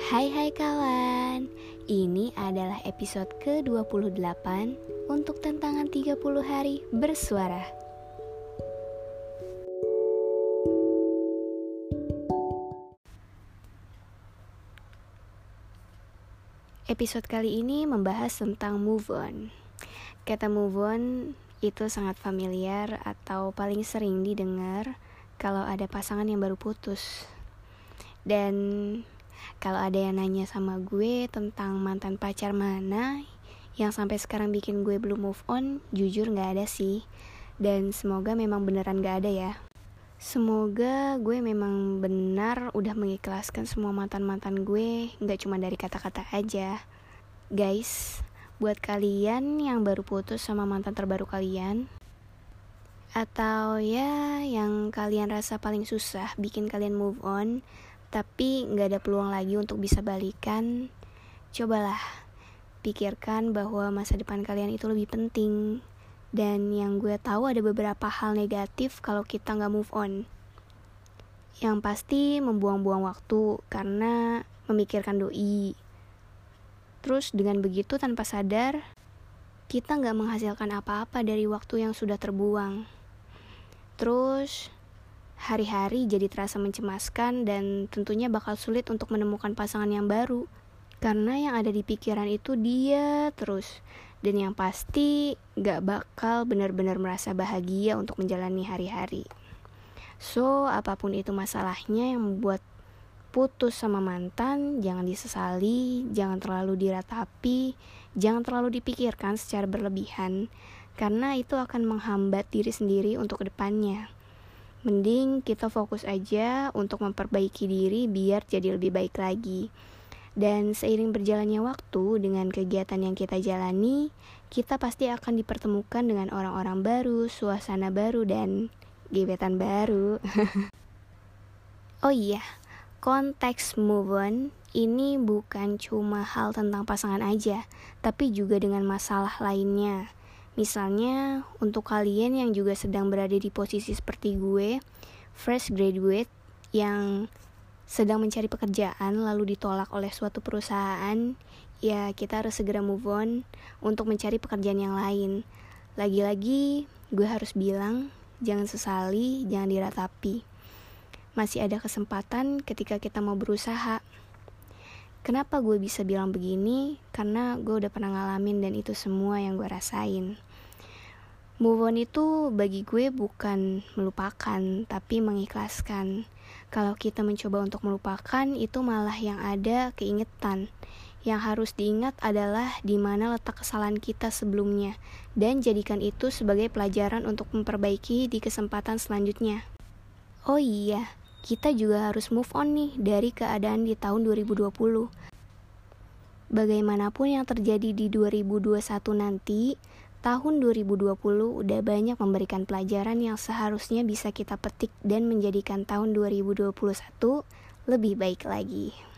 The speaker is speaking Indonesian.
Hai hai kawan. Ini adalah episode ke-28 Untuk tantangan 30 hari bersuara. Episode kali ini membahas tentang move on. Kata move on itu sangat familiar atau paling sering didengar kalau ada pasangan yang baru putus. Dan kalau ada yang nanya sama gue tentang mantan pacar mana yang sampai sekarang bikin gue belum move on, jujur gak ada sih. Dan semoga memang beneran gak ada ya. Semoga gue memang benar udah mengikhlaskan semua mantan-mantan gue, gak cuma dari kata-kata aja. Guys, buat kalian yang baru putus sama mantan terbaru kalian, atau ya yang kalian rasa paling susah bikin kalian move on, tapi nggak ada peluang lagi untuk bisa balikan, cobalah pikirkan bahwa masa depan kalian itu lebih penting. Dan yang gue tahu ada beberapa hal negatif kalau kita nggak move on. Yang pasti membuang-buang waktu karena memikirkan doi. Terus dengan begitu tanpa sadar, kita nggak menghasilkan apa-apa dari waktu yang sudah terbuang. Terus hari-hari jadi terasa mencemaskan dan tentunya bakal sulit untuk menemukan pasangan yang baru. Karena yang ada di pikiran itu dia terus. Dan yang pasti gak bakal benar-benar merasa bahagia untuk menjalani hari-hari. So, apa pun itu masalahnya yang membuat putus sama mantan, jangan disesali, jangan terlalu diratapi, jangan terlalu dipikirkan secara berlebihan, karena itu akan menghambat diri sendiri untuk ke depannya. Mending kita fokus aja untuk memperbaiki diri biar jadi lebih baik lagi. Dan seiring berjalannya waktu dengan kegiatan yang kita jalani, kita pasti akan dipertemukan dengan orang-orang baru, suasana baru, dan gebetan baru. oh iya, konteks move on ini bukan cuma hal tentang pasangan aja, tapi juga dengan masalah lainnya Misalnya, untuk kalian yang juga sedang berada di posisi seperti gue, fresh graduate yang sedang mencari pekerjaan lalu ditolak oleh suatu perusahaan, ya kita harus segera move on untuk mencari pekerjaan yang lain. Lagi-lagi, gue harus bilang, jangan sesali, jangan diratapi. Masih ada kesempatan ketika kita mau berusaha. Kenapa gue bisa bilang begini? Karena gue udah pernah ngalamin dan itu semua yang gue rasain. Move on itu bagi gue bukan melupakan, tapi mengikhlaskan. Kalau kita mencoba untuk melupakan, itu malah yang ada keingetan. Yang harus diingat adalah di mana letak kesalahan kita sebelumnya, dan jadikan itu sebagai pelajaran untuk memperbaiki di kesempatan selanjutnya. Oh iya, kita juga harus move on nih dari keadaan di tahun 2020. Bagaimanapun yang terjadi di 2021 nanti, tahun 2020 udah banyak memberikan pelajaran yang seharusnya bisa kita petik dan menjadikan tahun 2021 lebih baik lagi.